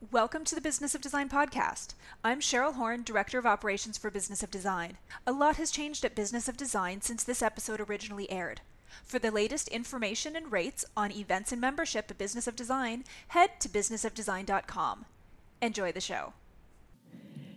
Welcome to the Business of Design podcast. I'm Cheryl Horn, Director of Operations for Business of Design. A lot has changed at Business of Design since this episode originally aired. For the latest information and rates on events and membership at Business of Design, head to businessofdesign.com. Enjoy the show.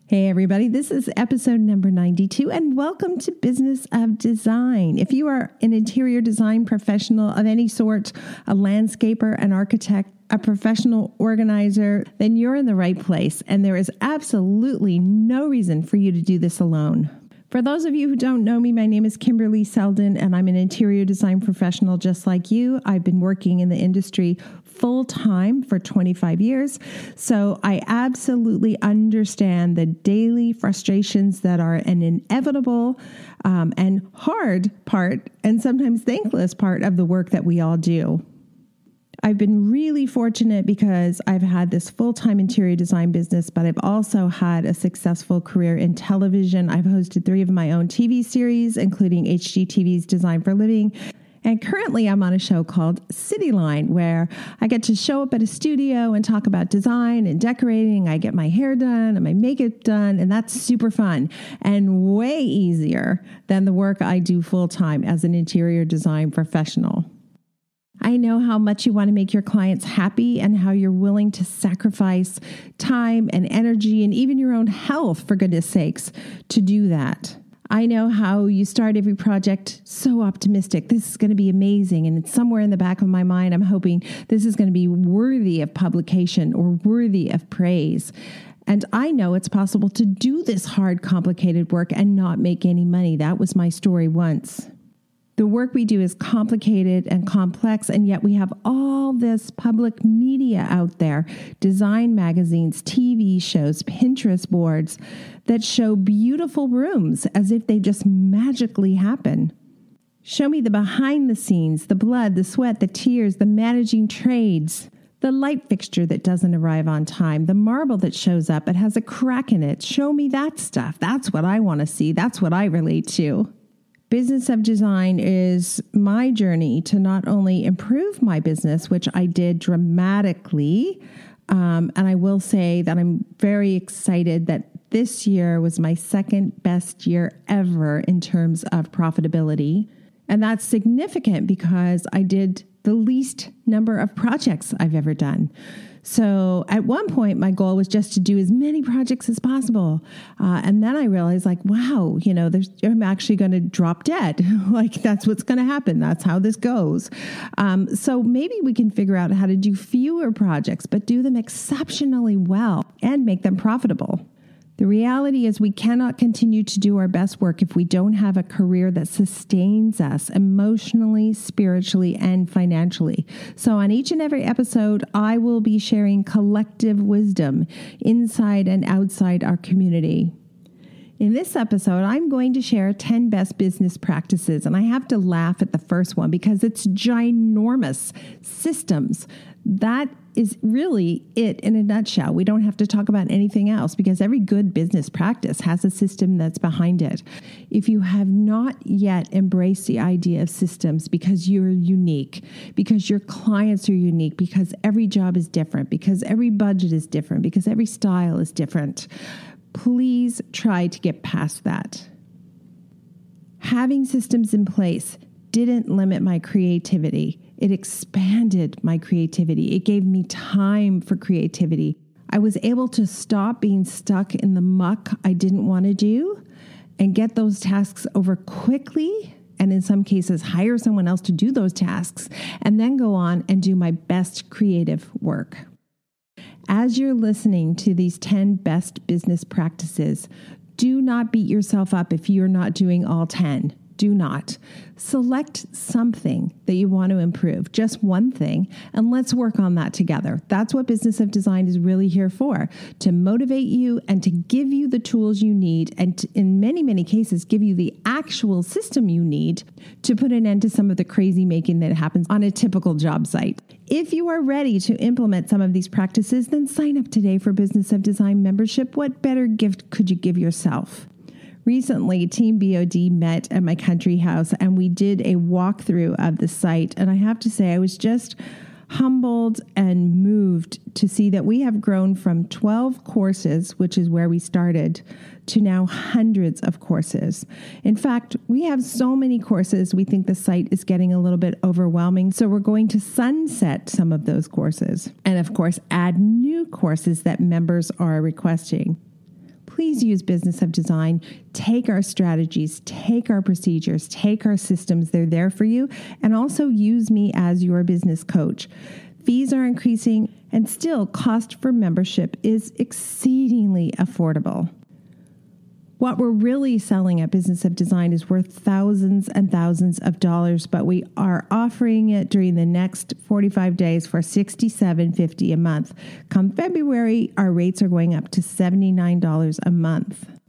Hey, everybody, this is episode number 92, and welcome to Business of Design. If you are an interior design professional of any sort, a landscaper, an architect, a professional organizer, then you're in the right place, and there is absolutely no reason for you to do this alone. For those of you who don't know me, my name is Kimberly Seldon, and I'm an interior design professional just like you. I've been working in the industry full time for 25 years. So I absolutely understand the daily frustrations that are an inevitable um, and hard part, and sometimes thankless part of the work that we all do. I've been really fortunate because I've had this full time interior design business, but I've also had a successful career in television. I've hosted three of my own TV series, including HGTV's Design for Living and currently, I'm on a show called Cityline, where I get to show up at a studio and talk about design and decorating. I get my hair done and my makeup done, and that's super fun and way easier than the work I do full time as an interior design professional. I know how much you want to make your clients happy and how you're willing to sacrifice time and energy and even your own health, for goodness sakes, to do that. I know how you start every project so optimistic. This is going to be amazing. And it's somewhere in the back of my mind, I'm hoping this is going to be worthy of publication or worthy of praise. And I know it's possible to do this hard, complicated work and not make any money. That was my story once. The work we do is complicated and complex, and yet we have all this public media out there design magazines, TV shows, Pinterest boards that show beautiful rooms as if they just magically happen. Show me the behind the scenes, the blood, the sweat, the tears, the managing trades, the light fixture that doesn't arrive on time, the marble that shows up, but has a crack in it. Show me that stuff. That's what I want to see. That's what I relate to. Business of Design is my journey to not only improve my business, which I did dramatically, um, and I will say that I'm very excited that this year was my second best year ever in terms of profitability. And that's significant because I did the least number of projects I've ever done. So at one point, my goal was just to do as many projects as possible. Uh, and then I realized, like, wow, you know, I'm actually going to drop dead. like, that's what's going to happen. That's how this goes. Um, so maybe we can figure out how to do fewer projects, but do them exceptionally well and make them profitable. The reality is, we cannot continue to do our best work if we don't have a career that sustains us emotionally, spiritually, and financially. So, on each and every episode, I will be sharing collective wisdom inside and outside our community. In this episode, I'm going to share 10 best business practices, and I have to laugh at the first one because it's ginormous systems. That is really it in a nutshell. We don't have to talk about anything else because every good business practice has a system that's behind it. If you have not yet embraced the idea of systems because you're unique, because your clients are unique, because every job is different, because every budget is different, because every style is different, please try to get past that. Having systems in place didn't limit my creativity it expanded my creativity. It gave me time for creativity. I was able to stop being stuck in the muck I didn't want to do and get those tasks over quickly. And in some cases, hire someone else to do those tasks and then go on and do my best creative work. As you're listening to these 10 best business practices, do not beat yourself up if you're not doing all 10 do not. Select something that you want to improve, just one thing, and let's work on that together. That's what Business of Design is really here for to motivate you and to give you the tools you need, and to, in many, many cases, give you the actual system you need to put an end to some of the crazy making that happens on a typical job site. If you are ready to implement some of these practices, then sign up today for Business of Design membership. What better gift could you give yourself? Recently, Team BOD met at my country house and we did a walkthrough of the site. And I have to say, I was just humbled and moved to see that we have grown from 12 courses, which is where we started, to now hundreds of courses. In fact, we have so many courses, we think the site is getting a little bit overwhelming. So we're going to sunset some of those courses and, of course, add new courses that members are requesting please use Business of Design. Take our strategies, take our procedures, take our systems. They're there for you. And also use me as your business coach. Fees are increasing, and still, cost for membership is exceedingly affordable. What we're really selling at Business of Design is worth thousands and thousands of dollars, but we are offering it during the next 45 days for $67.50 a month. Come February, our rates are going up to $79 a month.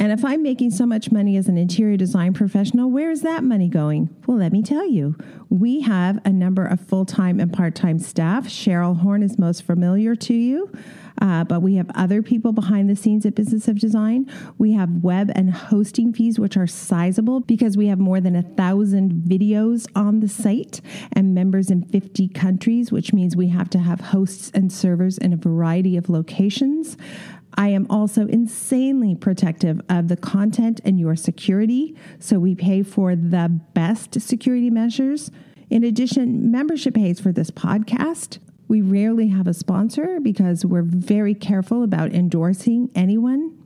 And if I'm making so much money as an interior design professional, where is that money going? Well, let me tell you. We have a number of full time and part time staff. Cheryl Horn is most familiar to you. Uh, but we have other people behind the scenes at Business of Design. We have web and hosting fees, which are sizable because we have more than a thousand videos on the site and members in 50 countries, which means we have to have hosts and servers in a variety of locations. I am also insanely protective of the content and your security, so we pay for the best security measures. In addition, membership pays for this podcast. We rarely have a sponsor because we're very careful about endorsing anyone.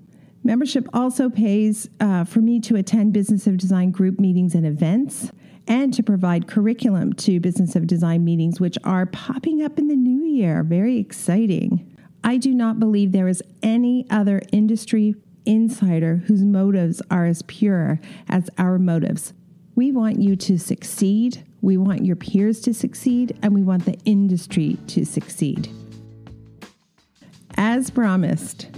Membership also pays uh, for me to attend Business of Design group meetings and events and to provide curriculum to Business of Design meetings, which are popping up in the new year. Very exciting. I do not believe there is any other industry insider whose motives are as pure as our motives. We want you to succeed. We want your peers to succeed, and we want the industry to succeed. As promised,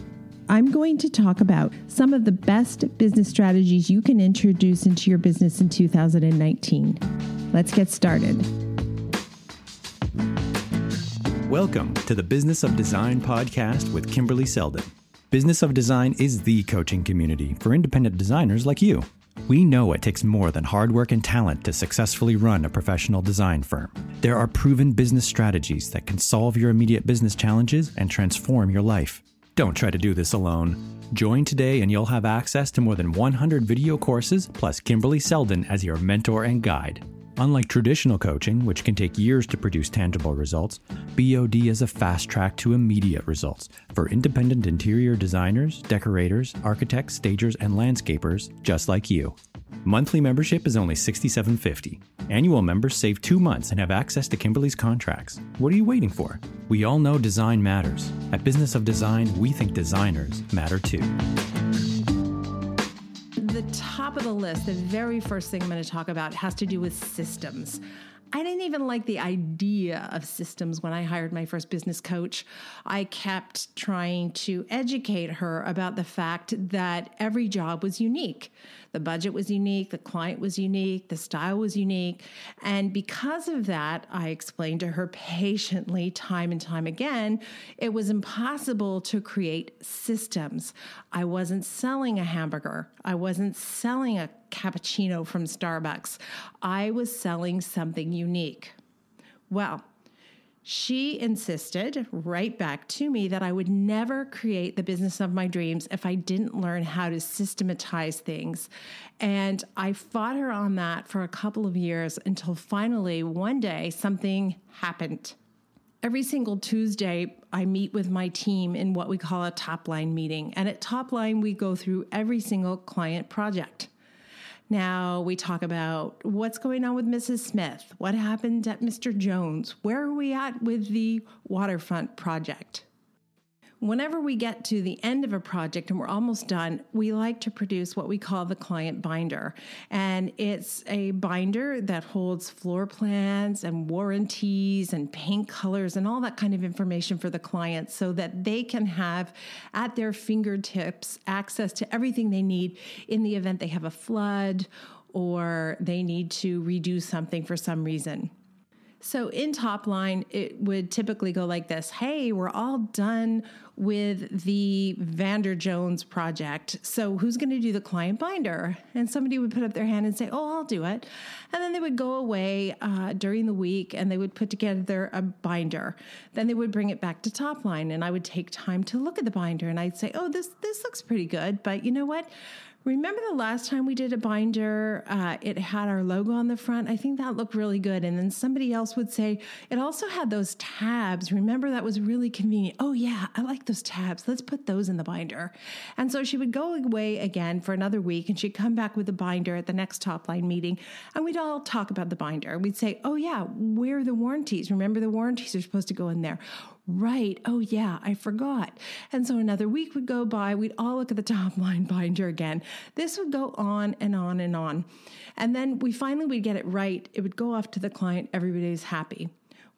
I'm going to talk about some of the best business strategies you can introduce into your business in 2019. Let's get started. Welcome to the Business of Design podcast with Kimberly Seldon. Business of Design is the coaching community for independent designers like you. We know it takes more than hard work and talent to successfully run a professional design firm. There are proven business strategies that can solve your immediate business challenges and transform your life. Don't try to do this alone. Join today and you'll have access to more than 100 video courses plus Kimberly Seldon as your mentor and guide. Unlike traditional coaching, which can take years to produce tangible results, BOD is a fast track to immediate results for independent interior designers, decorators, architects, stagers, and landscapers just like you. Monthly membership is only $67.50. Annual members save two months and have access to Kimberly's contracts. What are you waiting for? We all know design matters. At Business of Design, we think designers matter too top of the list, the very first thing I'm going to talk about has to do with systems. I didn't even like the idea of systems when I hired my first business coach. I kept trying to educate her about the fact that every job was unique. The budget was unique, the client was unique, the style was unique. And because of that, I explained to her patiently, time and time again, it was impossible to create systems. I wasn't selling a hamburger, I wasn't selling a cappuccino from Starbucks. I was selling something unique. Well, she insisted right back to me that I would never create the business of my dreams if I didn't learn how to systematize things. And I fought her on that for a couple of years until finally one day something happened. Every single Tuesday, I meet with my team in what we call a top line meeting. And at top line, we go through every single client project. Now we talk about what's going on with Mrs. Smith, what happened at Mr. Jones, where are we at with the waterfront project. Whenever we get to the end of a project and we're almost done, we like to produce what we call the client binder. And it's a binder that holds floor plans and warranties and paint colors and all that kind of information for the client so that they can have at their fingertips access to everything they need in the event they have a flood or they need to redo something for some reason. So in top line, it would typically go like this Hey, we're all done with the Vander Jones project. So who's going to do the client binder? And somebody would put up their hand and say, Oh, I'll do it. And then they would go away uh, during the week and they would put together a binder. Then they would bring it back to top line and I would take time to look at the binder and I'd say, Oh, this, this looks pretty good. But you know what? Remember the last time we did a binder? Uh, it had our logo on the front. I think that looked really good. And then somebody else would say, it also had those tabs. Remember that was really convenient. Oh, yeah, I like those tabs. Let's put those in the binder. And so she would go away again for another week and she'd come back with the binder at the next top line meeting. And we'd all talk about the binder. We'd say, oh, yeah, where are the warranties? Remember the warranties are supposed to go in there. Right. Oh, yeah, I forgot. And so another week would go by. We'd all look at the top line binder again. This would go on and on and on. And then we finally would get it right. It would go off to the client. Everybody's happy.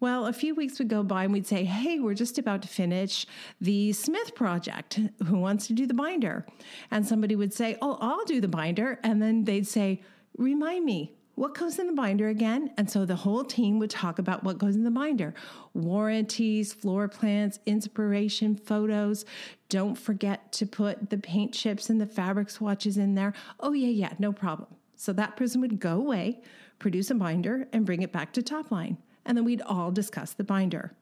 Well, a few weeks would go by and we'd say, Hey, we're just about to finish the Smith project. Who wants to do the binder? And somebody would say, Oh, I'll do the binder. And then they'd say, Remind me, what goes in the binder again? And so the whole team would talk about what goes in the binder warranties, floor plans, inspiration, photos. Don't forget to put the paint chips and the fabric swatches in there. Oh, yeah, yeah, no problem. So that person would go away, produce a binder, and bring it back to top line. And then we'd all discuss the binder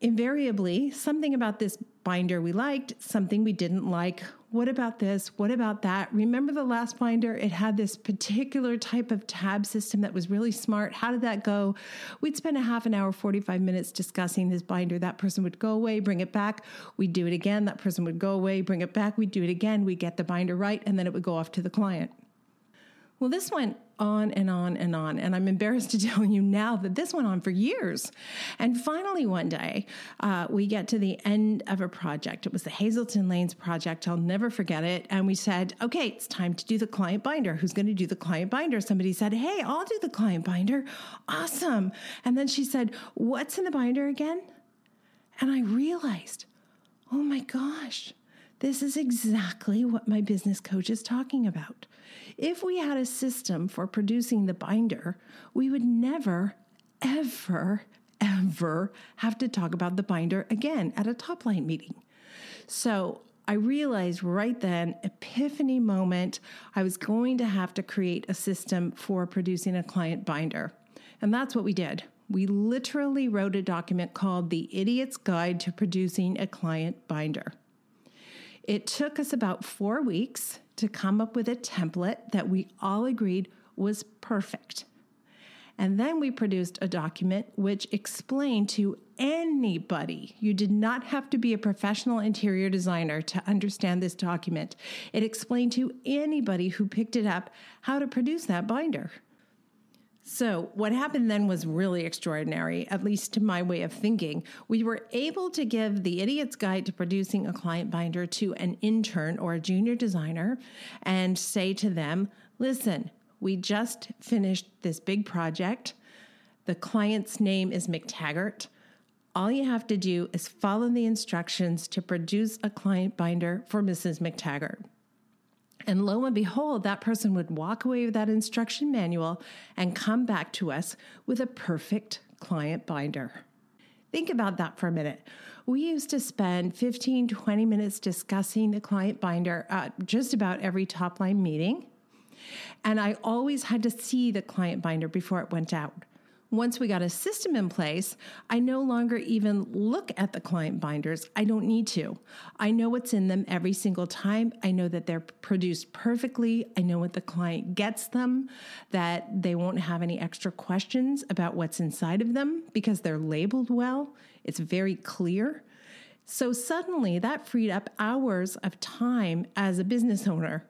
invariably something about this binder we liked, something we didn't like. What about this? What about that? Remember the last binder? It had this particular type of tab system that was really smart. How did that go? We'd spend a half an hour, 45 minutes discussing this binder. That person would go away, bring it back. We'd do it again. That person would go away, bring it back. We'd do it again. We'd get the binder right, and then it would go off to the client. Well, this went on and on and on. And I'm embarrassed to tell you now that this went on for years. And finally, one day, uh, we get to the end of a project. It was the Hazelton Lanes project. I'll never forget it. And we said, okay, it's time to do the client binder. Who's going to do the client binder? Somebody said, hey, I'll do the client binder. Awesome. And then she said, what's in the binder again? And I realized, oh my gosh. This is exactly what my business coach is talking about. If we had a system for producing the binder, we would never, ever, ever have to talk about the binder again at a top line meeting. So I realized right then, epiphany moment, I was going to have to create a system for producing a client binder. And that's what we did. We literally wrote a document called The Idiot's Guide to Producing a Client Binder. It took us about four weeks to come up with a template that we all agreed was perfect. And then we produced a document which explained to anybody, you did not have to be a professional interior designer to understand this document. It explained to anybody who picked it up how to produce that binder. So, what happened then was really extraordinary, at least to my way of thinking. We were able to give the Idiot's Guide to Producing a Client Binder to an intern or a junior designer and say to them, listen, we just finished this big project. The client's name is McTaggart. All you have to do is follow the instructions to produce a client binder for Mrs. McTaggart. And lo and behold, that person would walk away with that instruction manual and come back to us with a perfect client binder. Think about that for a minute. We used to spend 15, 20 minutes discussing the client binder at just about every top line meeting. And I always had to see the client binder before it went out. Once we got a system in place, I no longer even look at the client binders. I don't need to. I know what's in them every single time. I know that they're produced perfectly. I know what the client gets them, that they won't have any extra questions about what's inside of them because they're labeled well. It's very clear. So suddenly that freed up hours of time as a business owner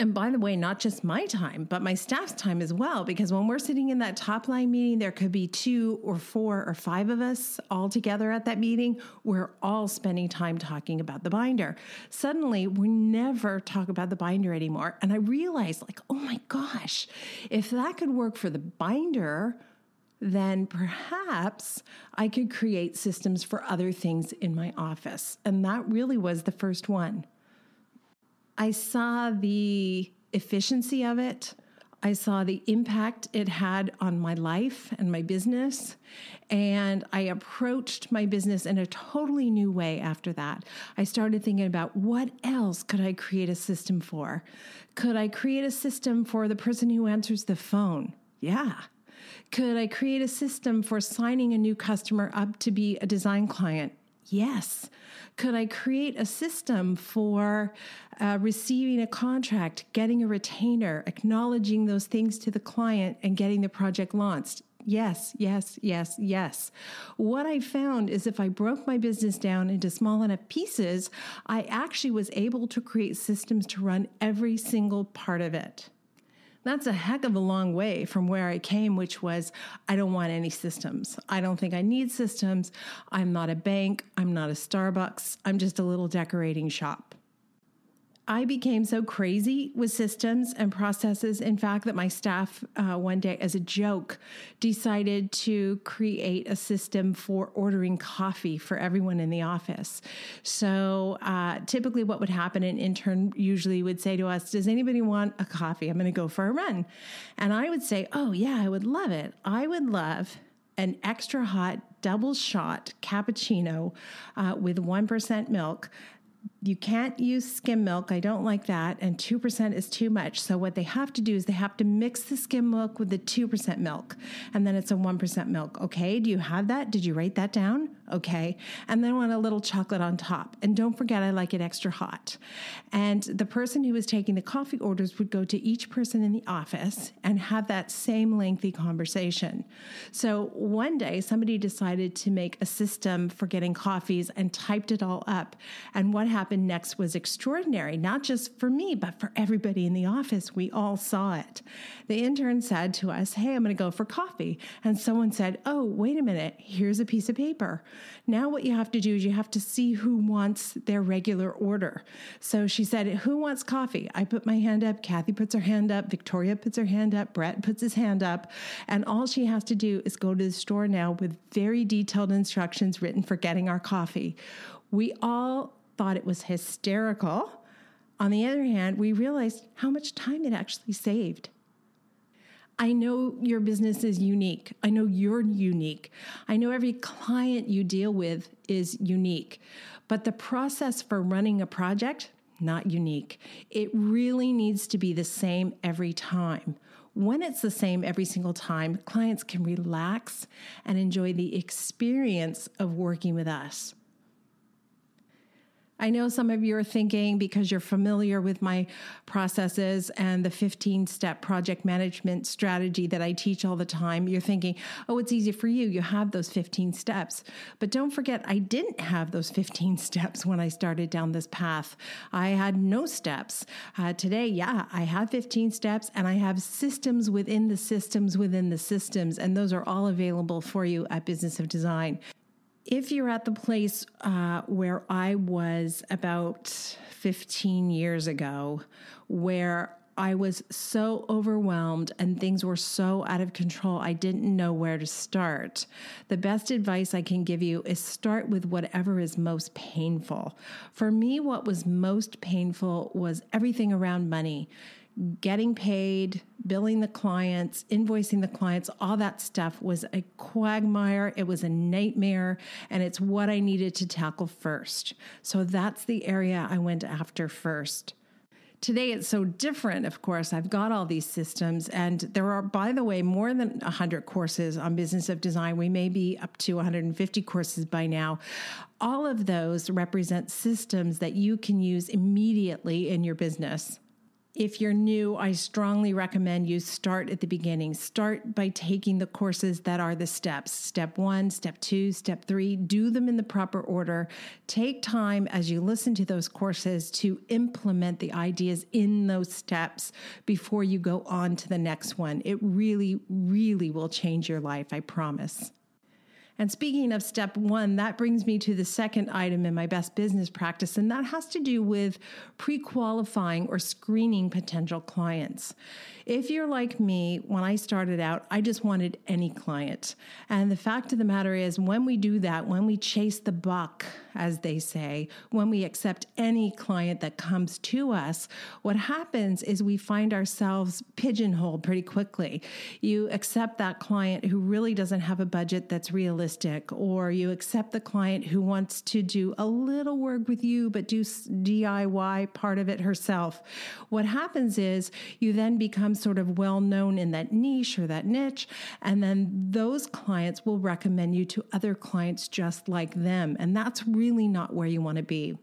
and by the way, not just my time, but my staff's time as well. Because when we're sitting in that top line meeting, there could be two or four or five of us all together at that meeting. We're all spending time talking about the binder. Suddenly, we never talk about the binder anymore. And I realized, like, oh my gosh, if that could work for the binder, then perhaps I could create systems for other things in my office. And that really was the first one. I saw the efficiency of it. I saw the impact it had on my life and my business. And I approached my business in a totally new way after that. I started thinking about what else could I create a system for? Could I create a system for the person who answers the phone? Yeah. Could I create a system for signing a new customer up to be a design client? Yes. Could I create a system for uh, receiving a contract, getting a retainer, acknowledging those things to the client, and getting the project launched? Yes, yes, yes, yes. What I found is if I broke my business down into small enough pieces, I actually was able to create systems to run every single part of it. That's a heck of a long way from where I came, which was I don't want any systems. I don't think I need systems. I'm not a bank. I'm not a Starbucks. I'm just a little decorating shop. I became so crazy with systems and processes, in fact, that my staff uh, one day, as a joke, decided to create a system for ordering coffee for everyone in the office. So uh, typically, what would happen, an intern usually would say to us, Does anybody want a coffee? I'm going to go for a run. And I would say, Oh, yeah, I would love it. I would love an extra hot double shot cappuccino uh, with 1% milk you can't use skim milk. I don't like that. And 2% is too much. So, what they have to do is they have to mix the skim milk with the 2% milk. And then it's a 1% milk. Okay. Do you have that? Did you write that down? Okay. And then want a little chocolate on top. And don't forget, I like it extra hot. And the person who was taking the coffee orders would go to each person in the office and have that same lengthy conversation. So, one day somebody decided to make a system for getting coffees and typed it all up. And what happened? Happened next was extraordinary, not just for me, but for everybody in the office. We all saw it. The intern said to us, Hey, I'm going to go for coffee. And someone said, Oh, wait a minute. Here's a piece of paper. Now, what you have to do is you have to see who wants their regular order. So she said, Who wants coffee? I put my hand up. Kathy puts her hand up. Victoria puts her hand up. Brett puts his hand up. And all she has to do is go to the store now with very detailed instructions written for getting our coffee. We all thought it was hysterical. On the other hand, we realized how much time it actually saved. I know your business is unique. I know you're unique. I know every client you deal with is unique. But the process for running a project, not unique. It really needs to be the same every time. When it's the same every single time, clients can relax and enjoy the experience of working with us. I know some of you are thinking because you're familiar with my processes and the 15 step project management strategy that I teach all the time. You're thinking, oh, it's easy for you. You have those 15 steps. But don't forget, I didn't have those 15 steps when I started down this path. I had no steps. Uh, today, yeah, I have 15 steps and I have systems within the systems within the systems. And those are all available for you at Business of Design if you're at the place uh, where I was about 15 years ago, where I was so overwhelmed and things were so out of control, I didn't know where to start. The best advice I can give you is start with whatever is most painful. For me, what was most painful was everything around money getting paid, billing the clients, invoicing the clients, all that stuff was a quagmire. It was a nightmare, and it's what I needed to tackle first. So that's the area I went after first. Today it's so different, of course. I've got all these systems, and there are, by the way, more than 100 courses on business of design. We may be up to 150 courses by now. All of those represent systems that you can use immediately in your business. If you're new, I strongly recommend you start at the beginning. Start by taking the courses that are the steps step one, step two, step three. Do them in the proper order. Take time as you listen to those courses to implement the ideas in those steps before you go on to the next one. It really, really will change your life, I promise. And speaking of step one, that brings me to the second item in my best business practice, and that has to do with pre qualifying or screening potential clients. If you're like me, when I started out, I just wanted any client. And the fact of the matter is, when we do that, when we chase the buck, as they say, when we accept any client that comes to us, what happens is we find ourselves pigeonholed pretty quickly. You accept that client who really doesn't have a budget that's realistic, or you accept the client who wants to do a little work with you but do DIY part of it herself. What happens is you then become sort of well known in that niche or that niche, and then those clients will recommend you to other clients just like them. And that's really not where you want to be.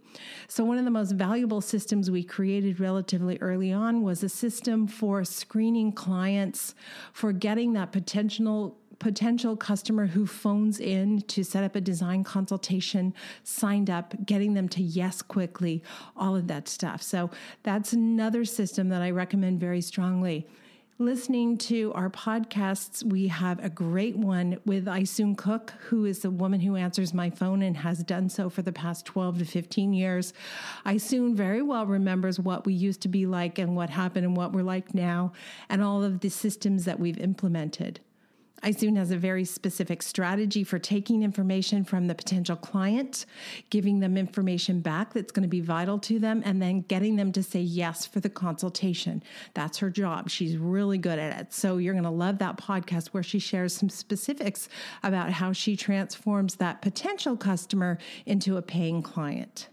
So, one of the most valuable systems we created relatively early on was a system for screening clients, for getting that potential potential customer who phones in to set up a design consultation, signed up, getting them to yes quickly, all of that stuff. So that's another system that I recommend very strongly listening to our podcasts, we have a great one with Isoon Cook, who is the woman who answers my phone and has done so for the past 12 to 15 years. Isoon very well remembers what we used to be like and what happened and what we're like now, and all of the systems that we've implemented. Isoon has a very specific strategy for taking information from the potential client, giving them information back that's going to be vital to them, and then getting them to say yes for the consultation. That's her job. She's really good at it. So you're going to love that podcast where she shares some specifics about how she transforms that potential customer into a paying client.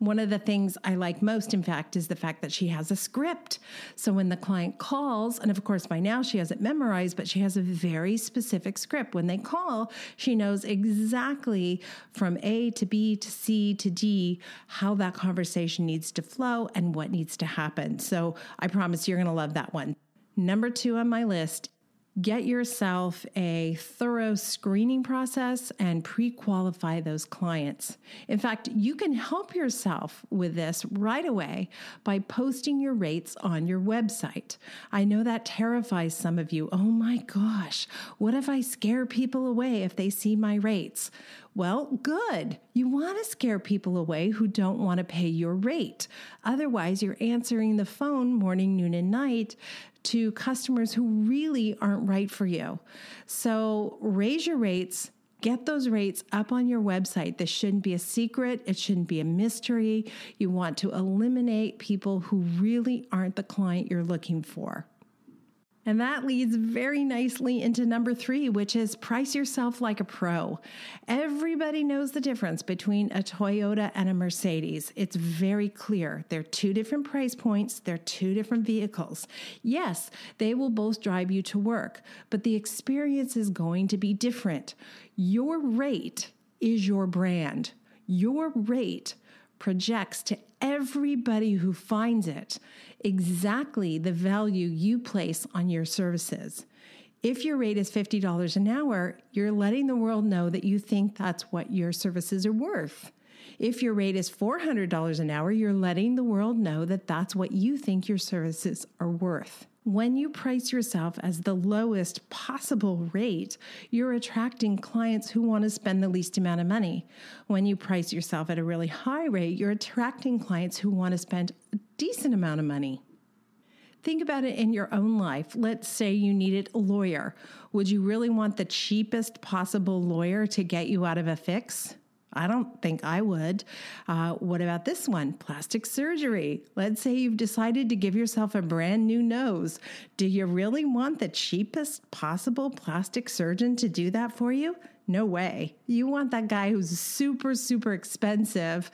One of the things I like most, in fact, is the fact that she has a script. So when the client calls, and of course by now she has it memorized, but she has a very specific script. When they call, she knows exactly from A to B to C to D how that conversation needs to flow and what needs to happen. So I promise you're going to love that one. Number two on my list Get yourself a thorough screening process and pre qualify those clients. In fact, you can help yourself with this right away by posting your rates on your website. I know that terrifies some of you. Oh my gosh, what if I scare people away if they see my rates? Well, good. You want to scare people away who don't want to pay your rate. Otherwise, you're answering the phone morning, noon, and night to customers who really aren't right for you. So raise your rates. Get those rates up on your website. This shouldn't be a secret. It shouldn't be a mystery. You want to eliminate people who really aren't the client you're looking for. And that leads very nicely into number three, which is price yourself like a pro. Everybody knows the difference between a Toyota and a Mercedes. It's very clear. They're two different price points, they're two different vehicles. Yes, they will both drive you to work, but the experience is going to be different. Your rate is your brand. Your rate projects to everybody who finds it exactly the value you place on your services. If your rate is $50 an hour, you're letting the world know that you think that's what your services are worth. If your rate is $400 an hour, you're letting the world know that that's what you think your services are worth. When you price yourself as the lowest possible rate, you're attracting clients who want to spend the least amount of money. When you price yourself at a really high rate, you're attracting clients who want to spend a decent amount of money. Think about it in your own life. Let's say you needed a lawyer. Would you really want the cheapest possible lawyer to get you out of a fix? I don't think I would. Uh, what about this one? Plastic surgery. Let's say you've decided to give yourself a brand new nose. Do you really want the cheapest possible plastic surgeon to do that for you? No way. You want that guy who's super, super expensive,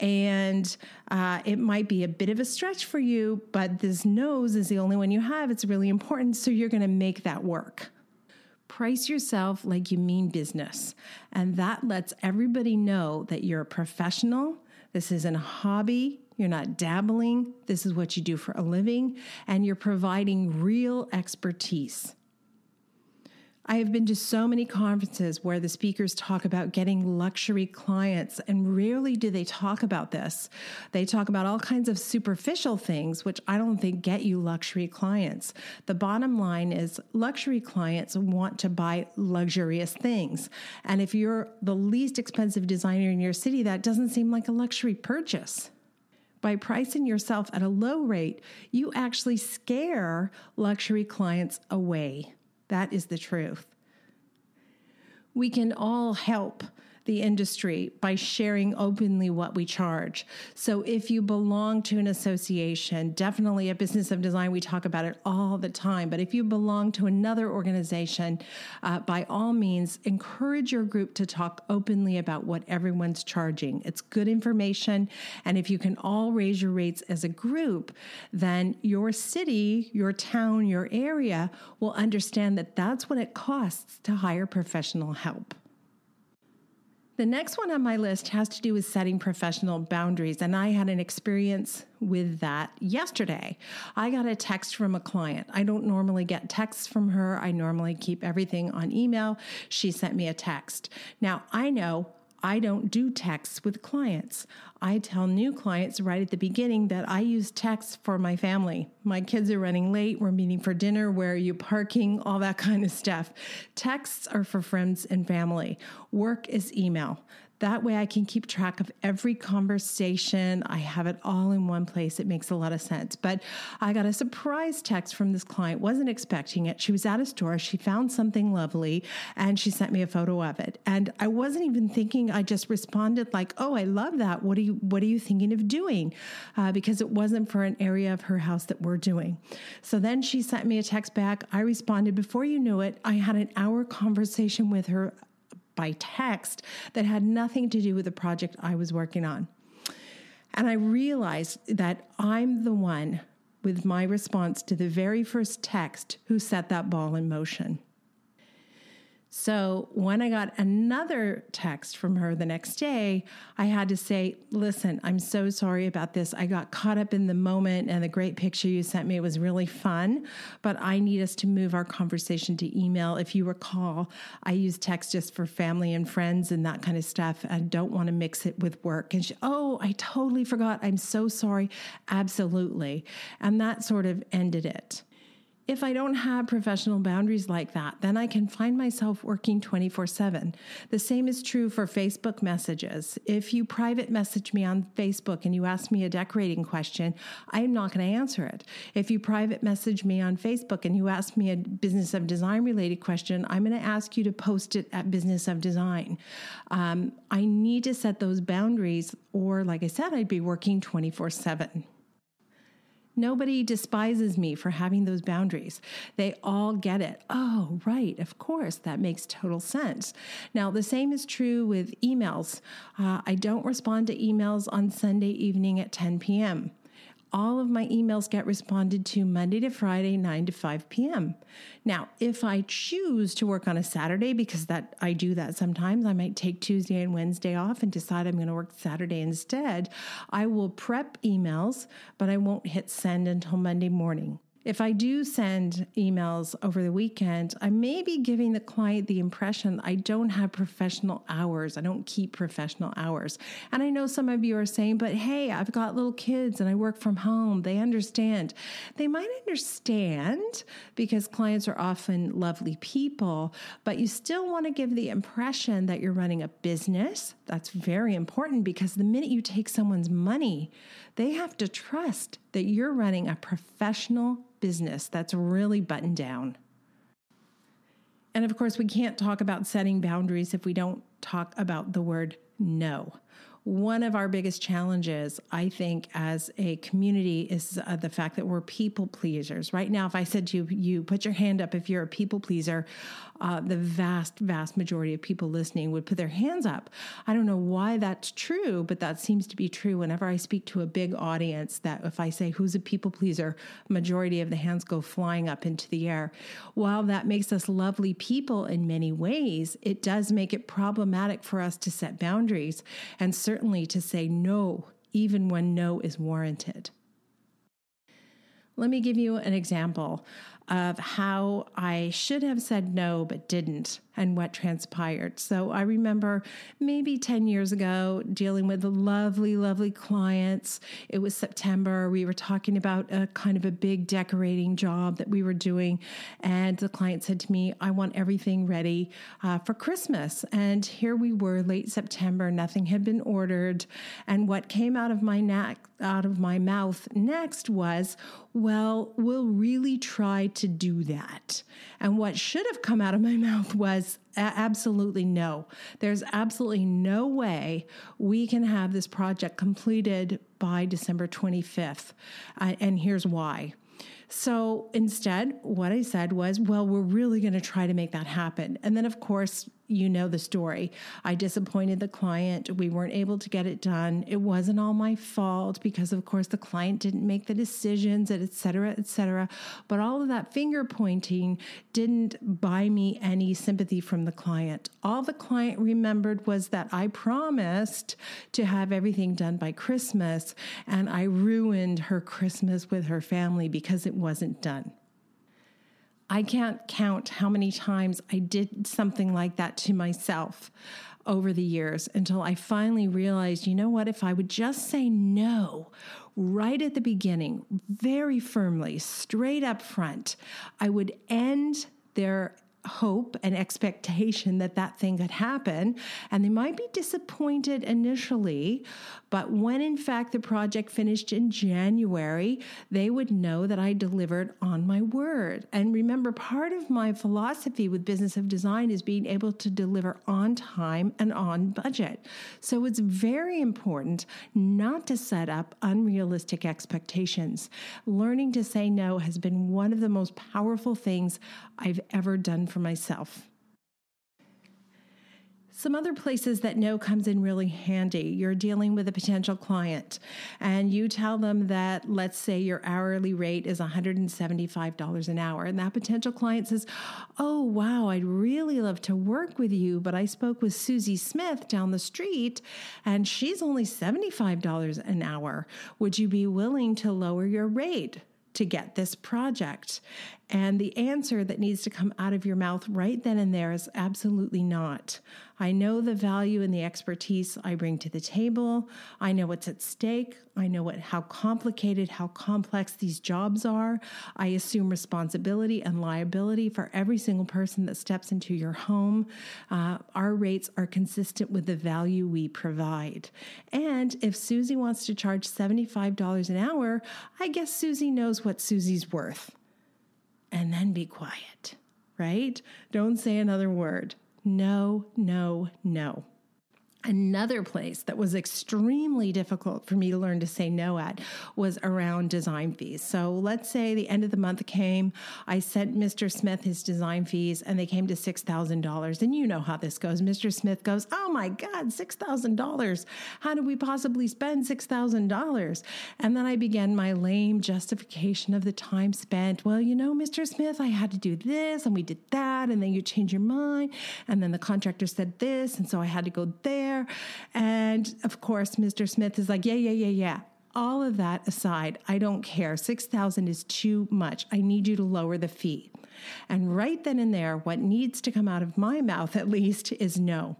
and uh, it might be a bit of a stretch for you, but this nose is the only one you have. It's really important, so you're going to make that work. Price yourself like you mean business. And that lets everybody know that you're a professional. This isn't a hobby. You're not dabbling. This is what you do for a living. And you're providing real expertise. I have been to so many conferences where the speakers talk about getting luxury clients, and rarely do they talk about this. They talk about all kinds of superficial things, which I don't think get you luxury clients. The bottom line is luxury clients want to buy luxurious things. And if you're the least expensive designer in your city, that doesn't seem like a luxury purchase by pricing yourself at a low rate, you actually scare luxury clients away. That is the truth. We can all help the industry by sharing openly what we charge. So if you belong to an association, definitely a business of design, we talk about it all the time. But if you belong to another organization, uh, by all means, encourage your group to talk openly about what everyone's charging. It's good information. And if you can all raise your rates as a group, then your city, your town, your area will understand that that's what it costs to hire professional help. The next one on my list has to do with setting professional boundaries, and I had an experience with that yesterday. I got a text from a client. I don't normally get texts from her, I normally keep everything on email. She sent me a text. Now, I know I don't do texts with clients. I tell new clients right at the beginning that I use texts for my family. My kids are running late, we're meeting for dinner, where are you parking, all that kind of stuff. Texts are for friends and family. Work is email. That way I can keep track of every conversation. I have it all in one place. It makes a lot of sense. But I got a surprise text from this client, wasn't expecting it. She was at a store, she found something lovely, and she sent me a photo of it. And I wasn't even thinking, I just responded like, oh, I love that. What are you, what are you thinking of doing? Uh, because it wasn't for an area of her house that we're doing. So then she sent me a text back. I responded. Before you knew it, I had an hour conversation with her by text that had nothing to do with the project I was working on. And I realized that I'm the one with my response to the very first text who set that ball in motion. So when I got another text from her the next day, I had to say, Listen, I'm so sorry about this. I got caught up in the moment, and the great picture you sent me was really fun, but I need us to move our conversation to email. If you recall, I use text just for family and friends and that kind of stuff. I don't want to mix it with work. And she, Oh, I totally forgot. I'm so sorry. Absolutely. And that sort of ended it. If I don't have professional boundaries like that, then I can find myself working 24 7. The same is true for Facebook messages. If you private message me on Facebook and you ask me a decorating question, I'm not going to answer it. If you private message me on Facebook and you ask me a business of design related question, I'm going to ask you to post it at Business of Design. Um, I need to set those boundaries, or like I said, I'd be working 24 7. Nobody despises me for having those boundaries. They all get it. Oh, right, of course, that makes total sense. Now, the same is true with emails. Uh, I don't respond to emails on Sunday evening at 10 p.m all of my emails get responded to Monday to Friday, 9 to 5 p.m. Now, if I choose to work on a Saturday, because that I do that sometimes, I might take Tuesday and Wednesday off and decide I'm going to work Saturday instead. I will prep emails, but I won't hit send until Monday morning. If I do send emails over the weekend, I may be giving the client the impression I don't have professional hours. I don't keep professional hours. And I know some of you are saying, but hey, I've got little kids and I work from home. They understand. They might understand because clients are often lovely people, but you still want to give the impression that you're running a business. That's very important because the minute you take someone's money, they have to trust that you're running a professional business that's really buttoned down. And of course, we can't talk about setting boundaries if we don't talk about the word no one of our biggest challenges, I think, as a community is uh, the fact that we're people pleasers. Right now, if I said to you, you put your hand up if you're a people pleaser, uh, the vast, vast majority of people listening would put their hands up. I don't know why that's true, but that seems to be true whenever I speak to a big audience. That if I say, Who's a people pleaser? majority of the hands go flying up into the air. While that makes us lovely people in many ways, it does make it problematic for us to set boundaries. And certainly certainly to say no, even when no is warranted. Let me give you an example. of how I should have said no but didn't and what transpired. So I remember maybe 10 years ago dealing with lovely, lovely clients. It was September. We were talking about a kind of a big decorating job that we were doing. And the client said to me, I want everything ready uh, for Christmas. And here we were, late September, nothing had been ordered. And what came out of my neck, out of my mouth next was, well, we'll really try to do that. And what should have come out of my mouth was absolutely no. There's absolutely no way we can have this project completed by December 25th. Uh, and here's why. So instead, what I said was, well, we're really going to try to make that happen. And then, of course, you know the story. I disappointed the client. We weren't able to get it done. It wasn't all my fault because, of course, the client didn't make the decisions, et cetera, et cetera. But all of that finger pointing didn't buy me any sympathy from the client. All the client remembered was that I promised to have everything done by Christmas, and I ruined her Christmas with her family because it wasn't done. I can't count how many times I did something like that to myself over the years until I finally realized, you know what, if I would just say no right at the beginning, very firmly, straight up front, I would end their hope and expectation that that thing could happen. And they might be disappointed initially, but when in fact the project finished in January, they would know that I delivered on my word. And remember, part of my philosophy with Business of Design is being able to deliver on time and on budget. So it's very important not to set up unrealistic expectations. Learning to say no has been one of the most powerful things I've ever done for myself. Some other places that no comes in really handy. You're dealing with a potential client and you tell them that, let's say, your hourly rate is $175 an hour. And that potential client says, Oh, wow, I'd really love to work with you, but I spoke with Susie Smith down the street and she's only $75 an hour. Would you be willing to lower your rate? to get this project? And the answer that needs to come out of your mouth right then and there is absolutely not. I know the value and the expertise I bring to the table. I know what's at stake. I know what how complicated, how complex these jobs are. I assume responsibility and liability for every single person that steps into your home. Uh, our rates are consistent with the value we provide. And if Susie wants to charge $75 an hour, I guess Susie knows what Susie's worth and then be quiet, right? Don't say another word. No, no, no. Another place that was extremely difficult for me to learn to say no at was around design fees. So let's say the end of the month came, I sent Mr. Smith his design fees and they came to $6,000. And you know how this goes. Mr. Smith goes, Oh my God, $6,000. How do we possibly spend $6,000? And then I began my lame justification of the time spent. Well, you know, Mr. Smith, I had to do this and we did that. And then you change your mind. And then the contractor said this. And so I had to go there there. And of course, Mr. Smith is like, yeah, yeah, yeah, yeah. All of that aside, I don't care. 6,000 is too much. I need you to lower the fee. And right then and there, what needs to come out of my mouth at least is no.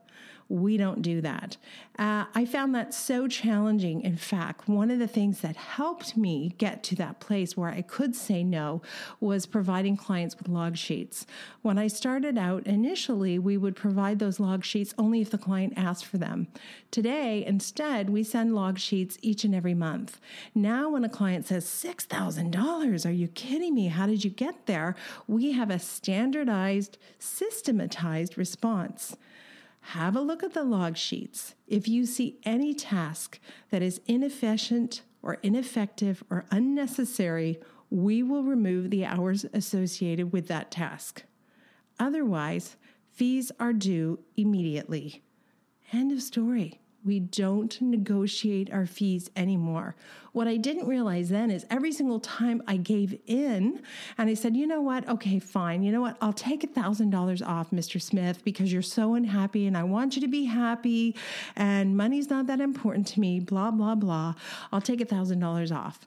We don't do that. Uh, I found that so challenging. In fact, one of the things that helped me get to that place where I could say no was providing clients with log sheets. When I started out initially, we would provide those log sheets only if the client asked for them. Today, instead, we send log sheets each and every month. Now, when a client says, $6,000, are you kidding me? How did you get there? We have a standardized, systematized response. Have a look at the log sheets. If you see any task that is inefficient or ineffective or unnecessary, we will remove the hours associated with that task. Otherwise, fees are due immediately. End of story we don't negotiate our fees anymore. What I didn't realize then is every single time I gave in and I said, you know what? Okay, fine. You know what? I'll take a $1,000 off, Mr. Smith, because you're so unhappy and I want you to be happy and money's not that important to me, blah, blah, blah. I'll take a $1,000 off.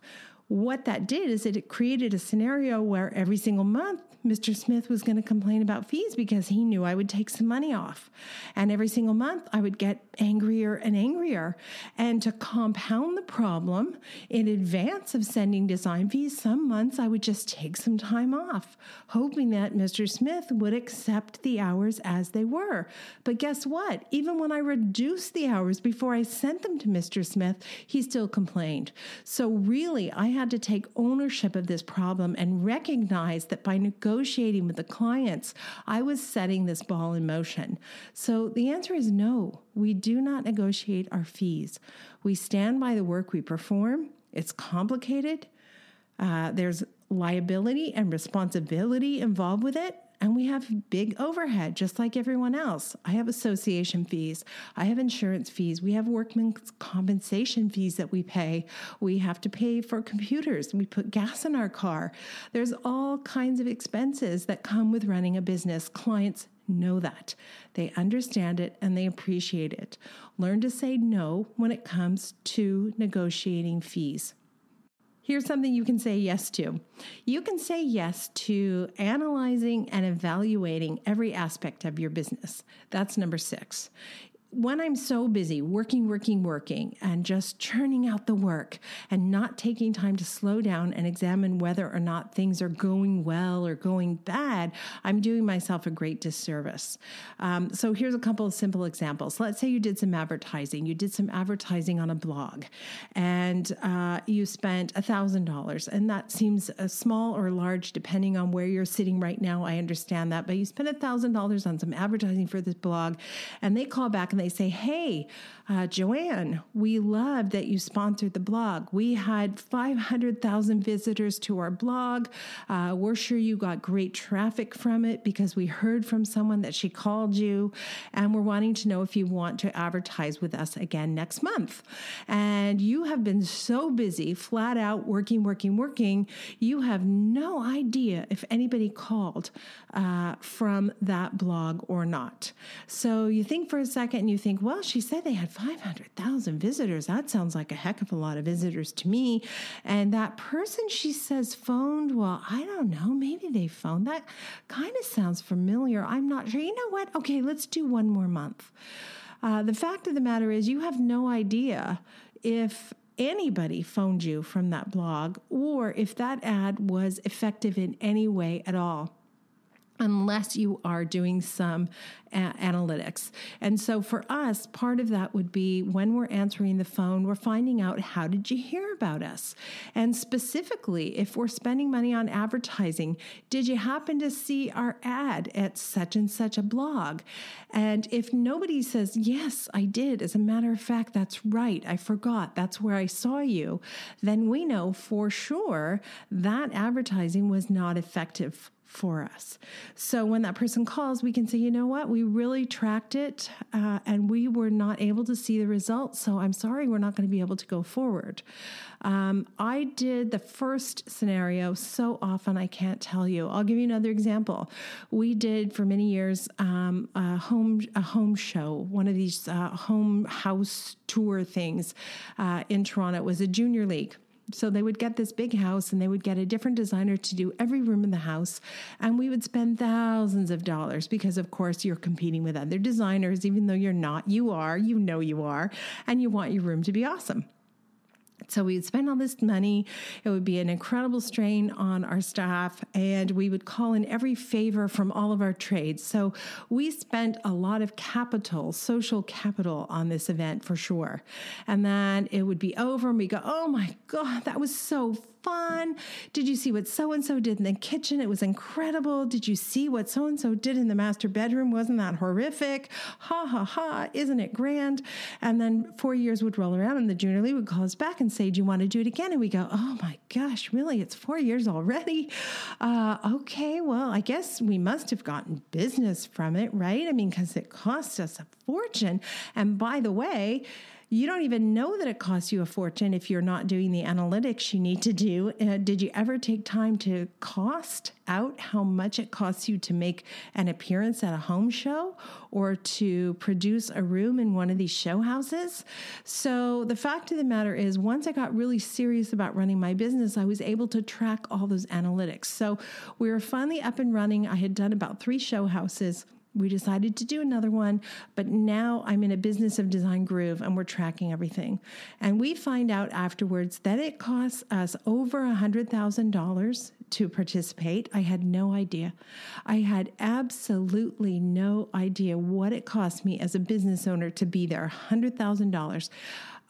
What that did is it created a scenario where every single month Mr. Smith was going to complain about fees because he knew I would take some money off. And every single month I would get angrier and angrier. And to compound the problem in advance of sending design fees, some months I would just take some time off, hoping that Mr. Smith would accept the hours as they were. But guess what? Even when I reduced the hours before I sent them to Mr. Smith, he still complained. So really, I had to take ownership of this problem and recognize that by negotiating with the clients, I was setting this ball in motion. So the answer is no. We do not negotiate our fees. We stand by the work we perform. It's complicated. Uh, there's liability and responsibility involved with it. And we have big overhead, just like everyone else. I have association fees. I have insurance fees. We have workman's compensation fees that we pay. We have to pay for computers. We put gas in our car. There's all kinds of expenses that come with running a business. Clients know that. They understand it and they appreciate it. Learn to say no when it comes to negotiating fees. Here's something you can say yes to. You can say yes to analyzing and evaluating every aspect of your business. That's number six when I'm so busy working, working, working, and just churning out the work and not taking time to slow down and examine whether or not things are going well or going bad, I'm doing myself a great disservice. Um, so here's a couple of simple examples. Let's say you did some advertising. You did some advertising on a blog and uh, you spent $1,000. And that seems a small or large depending on where you're sitting right now. I understand that. But you spent $1,000 on some advertising for this blog and they call back and they say, Hey, uh, Joanne, we love that you sponsored the blog. We had 500,000 visitors to our blog. Uh, we're sure you got great traffic from it because we heard from someone that she called you, and we're wanting to know if you want to advertise with us again next month. And you have been so busy, flat out working, working, working, you have no idea if anybody called uh, from that blog or not. So you think for a second you think, well, she said they had 500,000 visitors. That sounds like a heck of a lot of visitors to me. And that person she says phoned, well, I don't know, maybe they phoned. That kind of sounds familiar. I'm not sure. You know what? Okay, let's do one more month. Uh, the fact of the matter is, you have no idea if anybody phoned you from that blog or if that ad was effective in any way at all unless you are doing some a- analytics. And so for us, part of that would be when we're answering the phone, we're finding out how did you hear about us? And specifically, if we're spending money on advertising, did you happen to see our ad at such and such a blog? And if nobody says, yes, I did, as a matter of fact, that's right, I forgot, that's where I saw you, then we know for sure that advertising was not effective for us. So when that person calls, we can say, you know what, we really tracked it uh, and we were not able to see the results. So I'm sorry, we're not going to be able to go forward. Um, I did the first scenario so often, I can't tell you. I'll give you another example. We did for many years um, a home a home show, one of these uh, home house tour things uh, in Toronto. It was a junior league. So they would get this big house and they would get a different designer to do every room in the house. And we would spend thousands of dollars because, of course, you're competing with other designers, even though you're not. You are, you know you are, and you want your room to be awesome. So we would spend all this money. It would be an incredible strain on our staff, and we would call in every favor from all of our trades. So we spent a lot of capital, social capital on this event for sure. And then it would be over, and we go, oh my God, that was so fun. Did you see what so and so did in the kitchen? It was incredible. Did you see what so and so did in the master bedroom? Wasn't that horrific? Ha ha ha. Isn't it grand? And then four years would roll around, and the junior league would call us back and say, Do you want to do it again? And we go, Oh my gosh, really? It's four years already? Uh, okay, well, I guess we must have gotten business from it, right? I mean, because it cost us a fortune. And by the way, You don't even know that it costs you a fortune if you're not doing the analytics you need to do. Uh, did you ever take time to cost out how much it costs you to make an appearance at a home show or to produce a room in one of these show houses? So, the fact of the matter is, once I got really serious about running my business, I was able to track all those analytics. So, we were finally up and running. I had done about three show houses we decided to do another one, but now I'm in a business of design groove and we're tracking everything. And we find out afterwards that it costs us over a $100,000 to participate. I had no idea. I had absolutely no idea what it cost me as a business owner to be there $100,000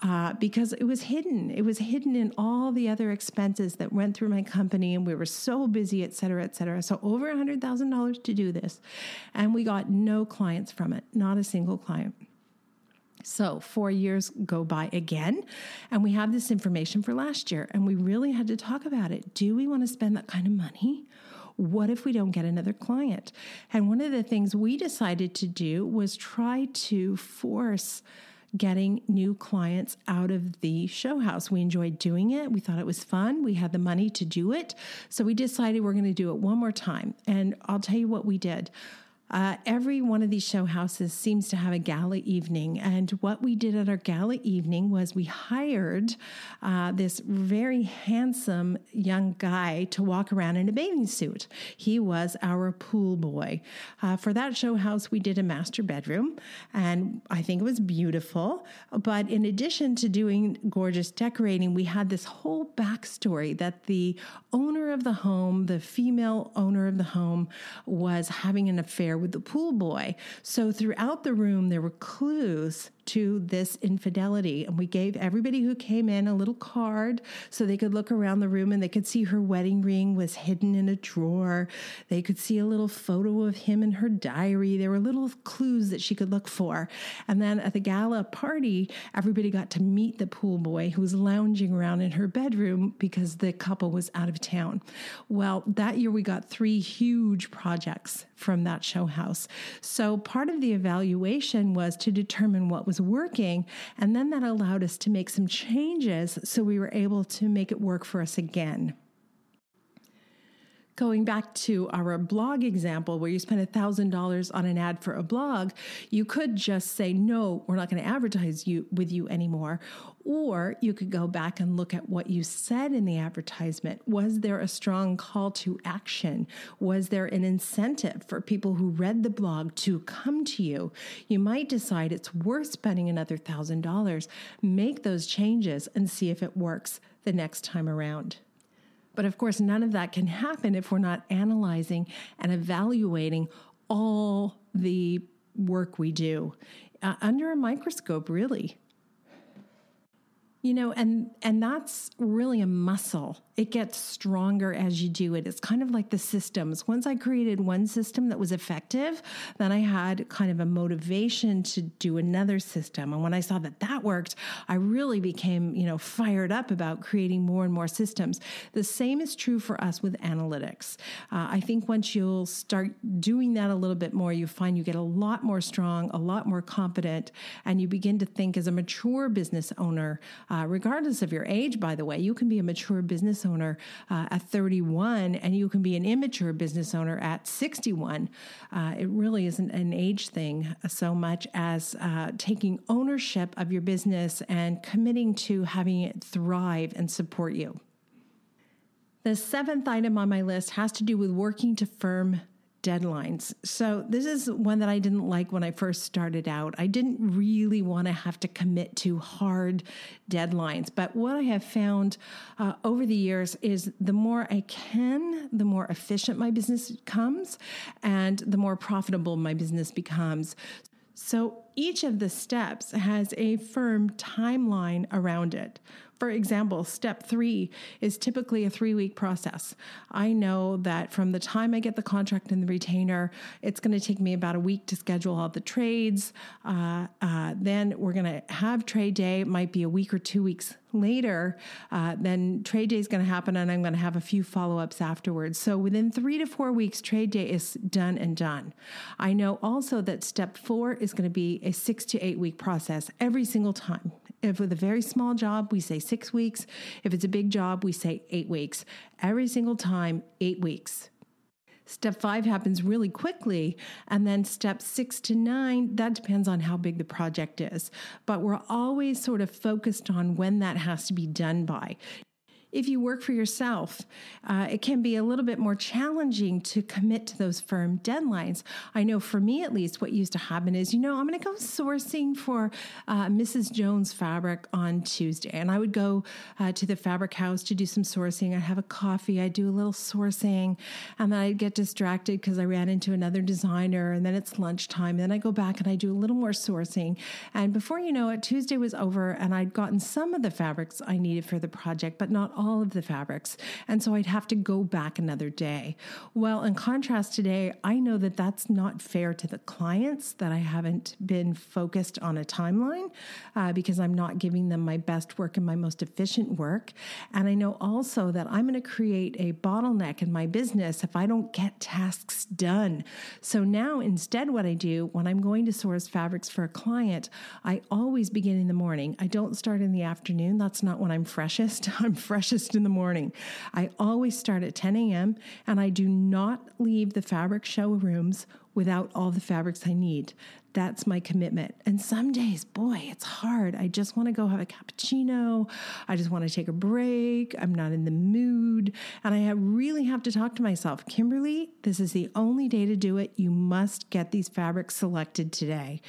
uh, because it was hidden. It was hidden in all the other expenses that went through my company, and we were so busy, et cetera, et cetera. So, over a $100,000 to do this. And we got no clients from it, not a single client. So, four years go by again, and we have this information for last year, and we really had to talk about it. Do we want to spend that kind of money? What if we don't get another client? And one of the things we decided to do was try to force getting new clients out of the show house. We enjoyed doing it. We thought it was fun. We had the money to do it. So we decided we're going to do it one more time. And I'll tell you what we did. Uh, every one of these show houses seems to have a gala evening. And what we did at our gala evening was we hired uh, this very handsome young guy to walk around in a bathing suit. He was our pool boy. Uh, for that show house, we did a master bedroom, and I think it was beautiful. But in addition to doing gorgeous decorating, we had this whole backstory that the owner of the home, the female owner of the home, was having an affair with the pool boy. So throughout the room, there were clues to this infidelity. And we gave everybody who came in a little card so they could look around the room and they could see her wedding ring was hidden in a drawer. They could see a little photo of him in her diary. There were little clues that she could look for. And then at the gala party, everybody got to meet the pool boy who was lounging around in her bedroom because the couple was out of town. Well, that year we got three huge projects from that show house. So part of the evaluation was to determine what was working. And then that allowed us to make some changes so we were able to make it work for us again going back to our blog example where you spend $1000 on an ad for a blog you could just say no we're not going to advertise you with you anymore. Or you could go back and look at what you said in the advertisement. Was there a strong call to action? Was there an incentive for people who read the blog to come to you? You might decide it's worth spending another $1000 make those changes and see if it works the next time around but of course, none of that can happen if we're not analyzing and evaluating all the work we do uh, under a microscope, really. You know, and and that's really a muscle. It gets stronger as you do it. It's kind of like the systems. Once I created one system that was effective, then I had kind of a motivation to do another system. And when I saw that that worked, I really became, you know, fired up about creating more and more systems. The same is true for us with analytics. Uh, I think once you'll start doing that a little bit more, you find you get a lot more strong, a lot more confident, and you begin to think as a mature business owner uh, regardless of your age, by the way, you can be a mature business owner uh, at 31 and you can be an immature business owner at 61. Uh, it really isn't an age thing so much as uh, taking ownership of your business and committing to having it thrive and support you. The seventh item on my list has to do with working to firm deadlines. So, this is one that I didn't like when I first started out. I didn't really want to have to commit to hard deadlines. But what I have found uh, over the years is the more I can, the more efficient my business becomes and the more profitable my business becomes. So each of the steps has a firm timeline around it. For example, step three is typically a three week process. I know that from the time I get the contract and the retainer, it's going to take me about a week to schedule all the trades. Uh, uh, then we're going to have trade day, it might be a week or two weeks later, uh, then trade day is going to happen and I'm going to have a few follow ups afterwards. So within three to four weeks, trade day is done and done. I know also that step four is going to be a six to eight week process every single time If with a very small job, we say six weeks. If it's a big job, we say eight weeks. Every single time, eight weeks. Step five happens really quickly. And then step six to nine, that depends on how big the project is. But we're always sort of focused on when that has to be done by if you work for yourself, uh, it can be a little bit more challenging to commit to those firm deadlines. I know for me, at least, what used to happen is, you know, I'm going to go sourcing for uh, Mrs. Jones fabric on Tuesday. And I would go uh, to the fabric house to do some sourcing. I'd have a coffee, I'd do a little sourcing, and then I'd get distracted because I ran into another designer. And then it's lunchtime. And then I go back and I do a little more sourcing. And before you know it, Tuesday was over, and I'd gotten some of the fabrics I needed for the project, but not all of the fabrics. And so I'd have to go back another day. Well, in contrast today, I know that that's not fair to the clients that I haven't been focused on a timeline uh, because I'm not giving them my best work and my most efficient work. And I know also that I'm going to create a bottleneck in my business if I don't get tasks done. So now instead, what I do when I'm going to source fabrics for a client, I always begin in the morning. I don't start in the afternoon. That's not when I'm freshest. I'm fresh freshest in the morning. I always start at 10 a.m. and I do not leave the fabric showrooms without all the fabrics I need. That's my commitment. And some days, boy, it's hard. I just want to go have a cappuccino. I just want to take a break. I'm not in the mood. And I really have to talk to myself Kimberly, this is the only day to do it. You must get these fabrics selected today.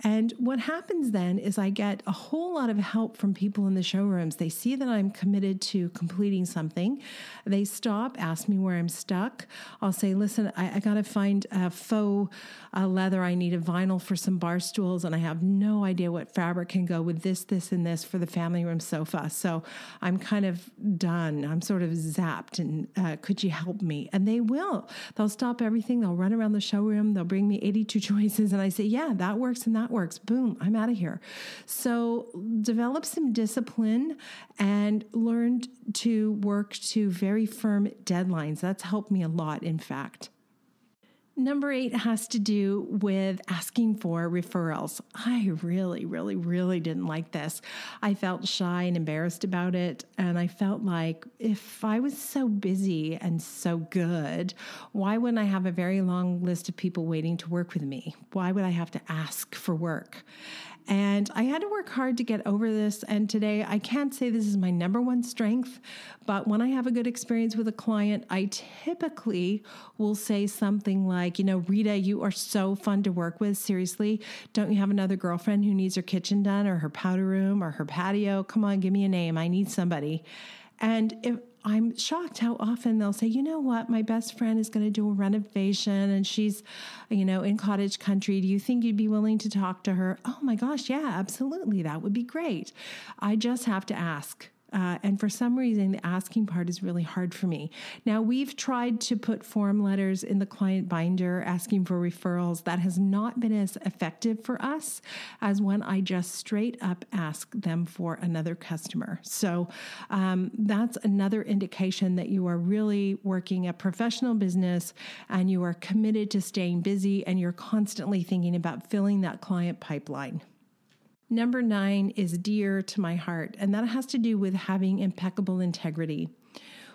And what happens then is I get a whole lot of help from people in the showrooms. They see that I'm committed to completing something. They stop, ask me where I'm stuck. I'll say, listen, I, I got to find a faux uh, leather. I need a vinyl for some bar stools, and I have no idea what fabric can go with this, this, and this for the family room sofa. So I'm kind of done. I'm sort of zapped, and uh, could you help me? And they will. They'll stop everything. They'll run around the showroom. They'll bring me 82 choices, and I say, yeah, that works and that works. Boom, I'm out of here. So develop some discipline and learn to work to very firm deadlines. That's helped me a lot, in fact. Number eight has to do with asking for referrals. I really, really, really didn't like this. I felt shy and embarrassed about it. And I felt like if I was so busy and so good, why wouldn't I have a very long list of people waiting to work with me? Why would I have to ask for work? And I had to work hard to get over this. And today, I can't say this is my number one strength, but when I have a good experience with a client, I typically will say something like, you know, Rita, you are so fun to work with. Seriously, don't you have another girlfriend who needs her kitchen done or her powder room or her patio? Come on, give me a name. I need somebody. And if I'm shocked how often they'll say, you know what, my best friend is going to do a renovation and she's, you know, in cottage country. Do you think you'd be willing to talk to her? Oh my gosh, yeah, absolutely. That would be great. I just have to ask. Uh, and for some reason, the asking part is really hard for me. Now, we've tried to put form letters in the client binder asking for referrals. That has not been as effective for us as when I just straight up ask them for another customer. So um, that's another indication that you are really working a professional business and you are committed to staying busy and you're constantly thinking about filling that client pipeline. Number nine is dear to my heart, and that has to do with having impeccable integrity.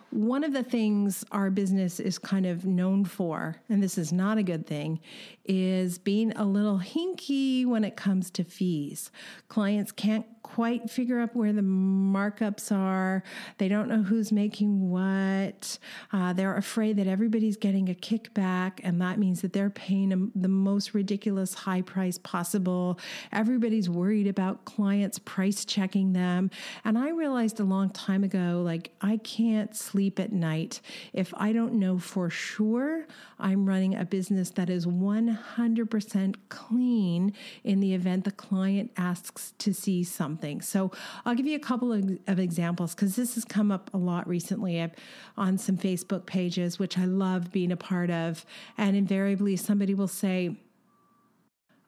One of the things our business is kind of known for, and this is not a good thing, is being a little hinky when it comes to fees. Clients can't quite figure out where the markups are. They don't know who's making what. Uh, they're afraid that everybody's getting a kickback, and that means that they're paying a, the most ridiculous high price possible. Everybody's worried about clients price checking them. And I realized a long time ago, like, I can't sleep at night if I don't know for sure I'm running a business that is 100% clean in the event the client asks to see something something. So I'll give you a couple of, of examples because this has come up a lot recently I've, on some Facebook pages, which I love being a part of. And invariably, somebody will say,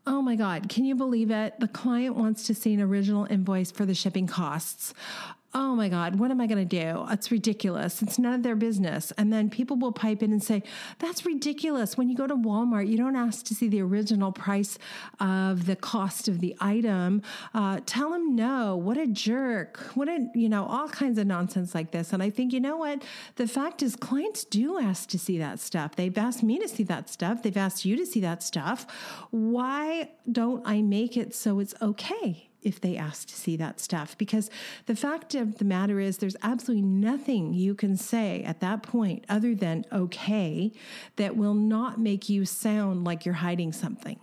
Oh my God, can you believe it? The client wants to see an original invoice for the shipping costs. Oh my God, what am I going to do? It's ridiculous. It's none of their business. And then people will pipe in and say, that's ridiculous. When you go to Walmart, you don't ask to see the original price of the cost of the item. Uh, tell them no. What a jerk. What a, you know, all kinds of nonsense like this. And I think, you know what? The fact is, clients do ask to see that stuff. They've asked me to see that stuff. They've asked you to see that stuff. Why don't I make it so it's okay? If they ask to see that stuff. Because the fact of the matter is, there's absolutely nothing you can say at that point other than okay that will not make you sound like you're hiding something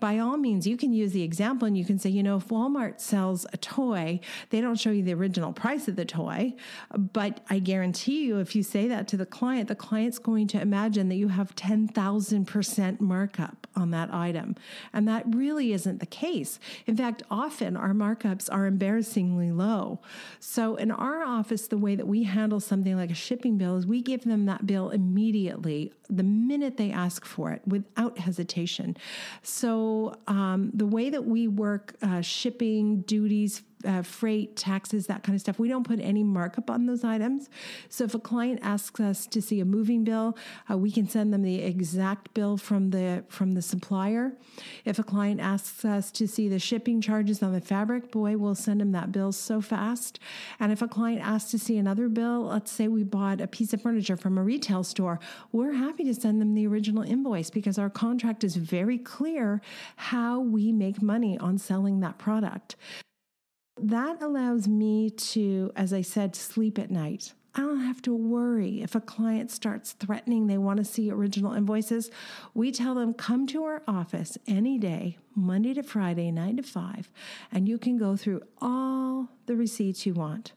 by all means, you can use the example and you can say, you know, if Walmart sells a toy, they don't show you the original price of the toy. But I guarantee you, if you say that to the client, the client's going to imagine that you have 10,000% markup on that item. And that really isn't the case. In fact, often our markups are embarrassingly low. So in our office, the way that we handle something like a shipping bill is we give them that bill immediately the minute they ask for it without hesitation. So, um, the way that we work uh, shipping, duties, uh, freight, taxes, that kind of stuff. We don't put any markup on those items. So if a client asks us to see a moving bill, uh, we can send them the exact bill from the from the supplier. If a client asks us to see the shipping charges on the fabric, boy, we'll send them that bill so fast. And if a client asks to see another bill, let's say we bought a piece of furniture from a retail store, we're happy to send them the original invoice because our contract is very clear how we make money on selling that product. That allows me to, as I said, sleep at night. I don't have to worry if a client starts threatening they want to see original invoices. We tell them, come to our office any day, Monday to Friday, 9 to 5, and you can go through all the receipts you want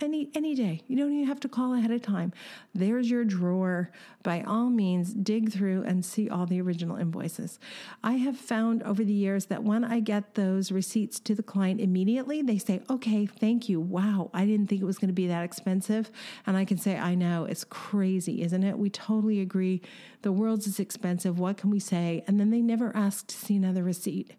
any any day. You don't even have to call ahead of time. There's your drawer. By all means, dig through and see all the original invoices. I have found over the years that when I get those receipts to the client immediately, they say, "Okay, thank you. Wow, I didn't think it was going to be that expensive." And I can say, "I know, it's crazy, isn't it? We totally agree. The world's is expensive. What can we say?" And then they never ask to see another receipt.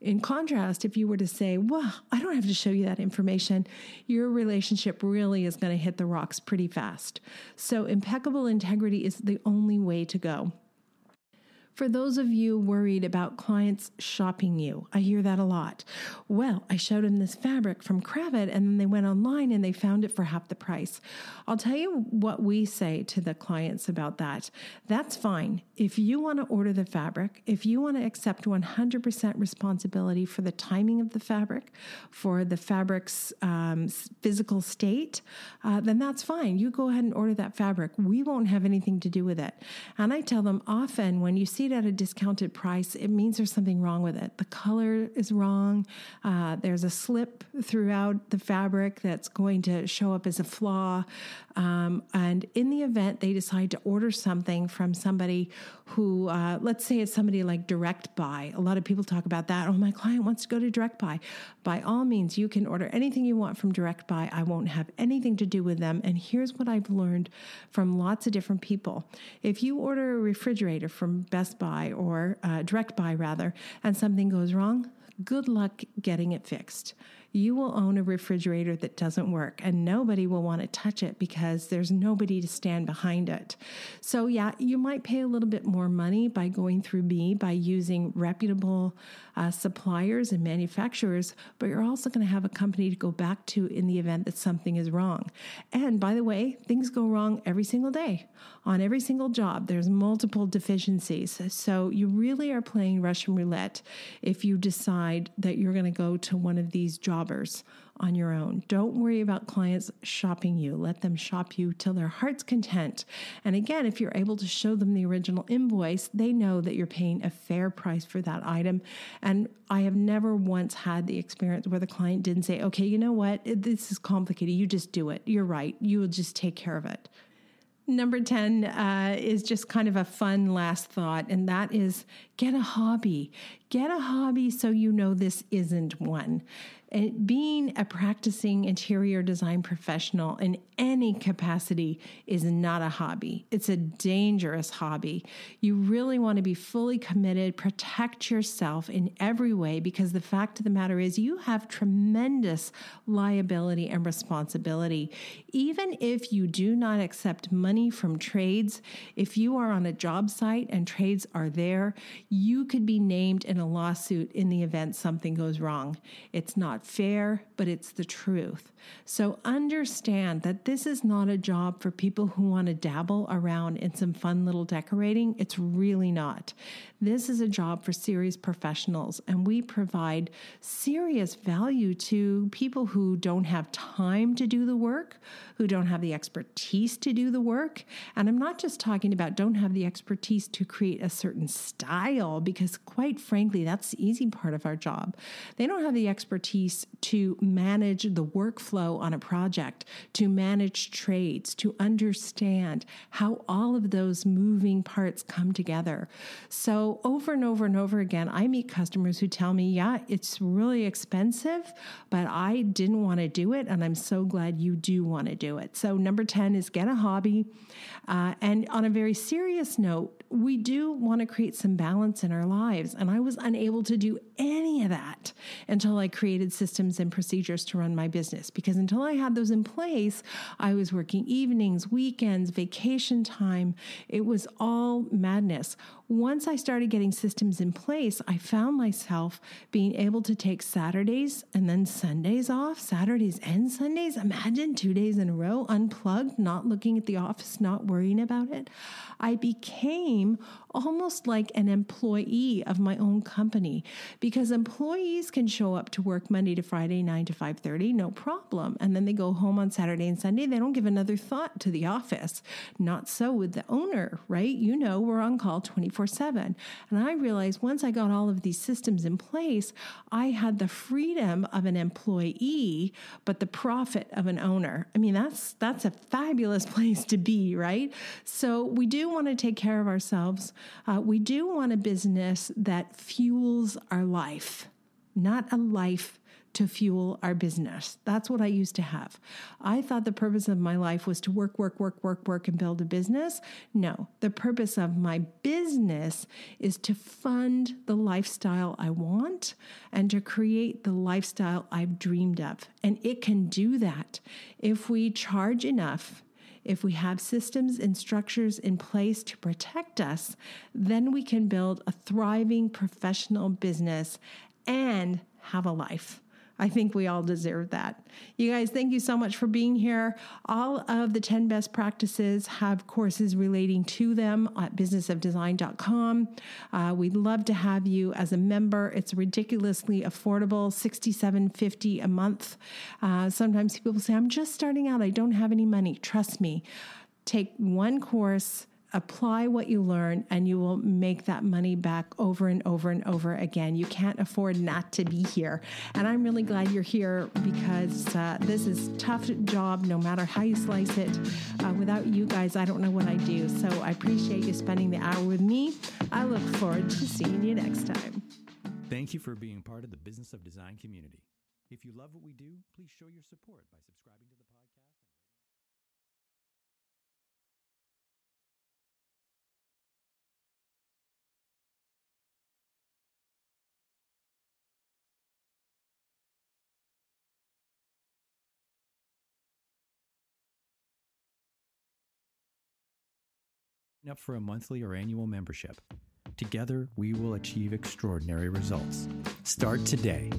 In contrast, if you were to say, Well, I don't have to show you that information, your relationship really is going to hit the rocks pretty fast. So, impeccable integrity is the only way to go. For those of you worried about clients shopping you, I hear that a lot. Well, I showed them this fabric from Kravet and then they went online and they found it for half the price. I'll tell you what we say to the clients about that. That's fine. If you want to order the fabric, if you want to accept 100% responsibility for the timing of the fabric, for the fabric's um, physical state, uh, then that's fine. You go ahead and order that fabric. We won't have anything to do with it. And I tell them often when you see it at a discounted price, it means there's something wrong with it. The color is wrong. Uh, there's a slip throughout the fabric that's going to show up as a flaw. Um, and in the event they decide to order something from somebody who, uh, let's say it's somebody like Direct Buy, a lot of people talk about that. Oh, my client wants to go to Direct Buy. By all means, you can order anything you want from Direct Buy. I won't have anything to do with them. And here's what I've learned from lots of different people. If you order a refrigerator from Best Buy or uh, Direct Buy rather, and something goes wrong, good luck getting it fixed you will own a refrigerator that doesn't work and nobody will want to touch it because there's nobody to stand behind it. So, yeah, you might pay a little bit more money by going through me by using reputable uh, suppliers and manufacturers, but you're also going to have a company to go back to in the event that something is wrong. And by the way, things go wrong every single day. On every single job, there's multiple deficiencies. So, you really are playing Russian roulette if you decide that you're going to go to one of these jobs jobbers on your own. Don't worry about clients shopping you. Let them shop you till their heart's content. And again, if you're able to show them the original invoice, they know that you're paying a fair price for that item. And I have never once had the experience where the client didn't say, okay, you know what? This is complicated. You just do it. You're right. You will just take care of it. Number 10 uh, is just kind of a fun last thought, and that is get a hobby. Get a hobby so you know this isn't one. And being a practicing interior design professional in any capacity is not a hobby. It's a dangerous hobby. You really want to be fully committed, protect yourself in every way because the fact of the matter is you have tremendous liability and responsibility. Even if you do not accept money from trades, if you are on a job site and trades are there, you could be named in a lawsuit in the event something goes wrong. It's not fair, but it's the truth. So understand that this is not a job for people who want to dabble around in some fun little decorating. It's really not. This is a job for serious professionals, and we provide serious value to people who don't have time to do the work, who don't have the expertise to do the work. And I'm not just talking about don't have the expertise to create a certain style, because quite frankly, that's the easy part of our job. They don't have the expertise to manage the workflow on a project, to manage trades, to understand how all of those moving parts come together. So, over and over and over again, I meet customers who tell me, Yeah, it's really expensive, but I didn't want to do it. And I'm so glad you do want to do it. So, number 10 is get a hobby. Uh, and on a very serious note, we do want to create some balance in our lives. And I was unable to do any of that until I created systems and procedures to run my business. Because until I had those in place, I was working evenings, weekends, vacation time. It was all madness. Once I started getting systems in place, I found myself being able to take Saturdays and then Sundays off, Saturdays and Sundays. Imagine two days in a row, unplugged, not looking at the office, not worrying about it. I became almost like an employee of my own company because employees can show up to work Monday to Friday 9 to 5:30 no problem. And then they go home on Saturday and Sunday. They don't give another thought to the office. Not so with the owner right? You know we're on call 24/7 and I realized once I got all of these systems in place I had the freedom of an employee but the profit of an owner. I mean that's that's a fabulous place to be right? So we do want to take care of ourselves uh, we do want a business that fuels our life, not a life to fuel our business. That's what I used to have. I thought the purpose of my life was to work, work, work, work, work, and build a business. No, the purpose of my business is to fund the lifestyle I want and to create the lifestyle I've dreamed of. And it can do that if we charge enough if we have systems and structures in place to protect us, then we can build a thriving professional business and have a life. I think we all deserve that. You guys, thank you so much for being here. All of the 10 best practices have courses relating to them at businessofdesign.com. Uh, we'd love to have you as a member. It's ridiculously affordable, $67.50 a month. Uh, sometimes people say, I'm just starting out. I don't have any money. Trust me. Take one course apply what you learn and you will make that money back over and over and over again. You can't afford not to be here. And I'm really glad you're here because uh, this is tough job no matter how you slice it. Uh, without you guys, I don't know what I do. So I appreciate you spending the hour with me. I look forward to seeing you next time. Thank you for being part of the Business of Design community. If you love what we do, please show your support by subscribing up for a monthly or annual membership. Together, we will achieve extraordinary results. Start today.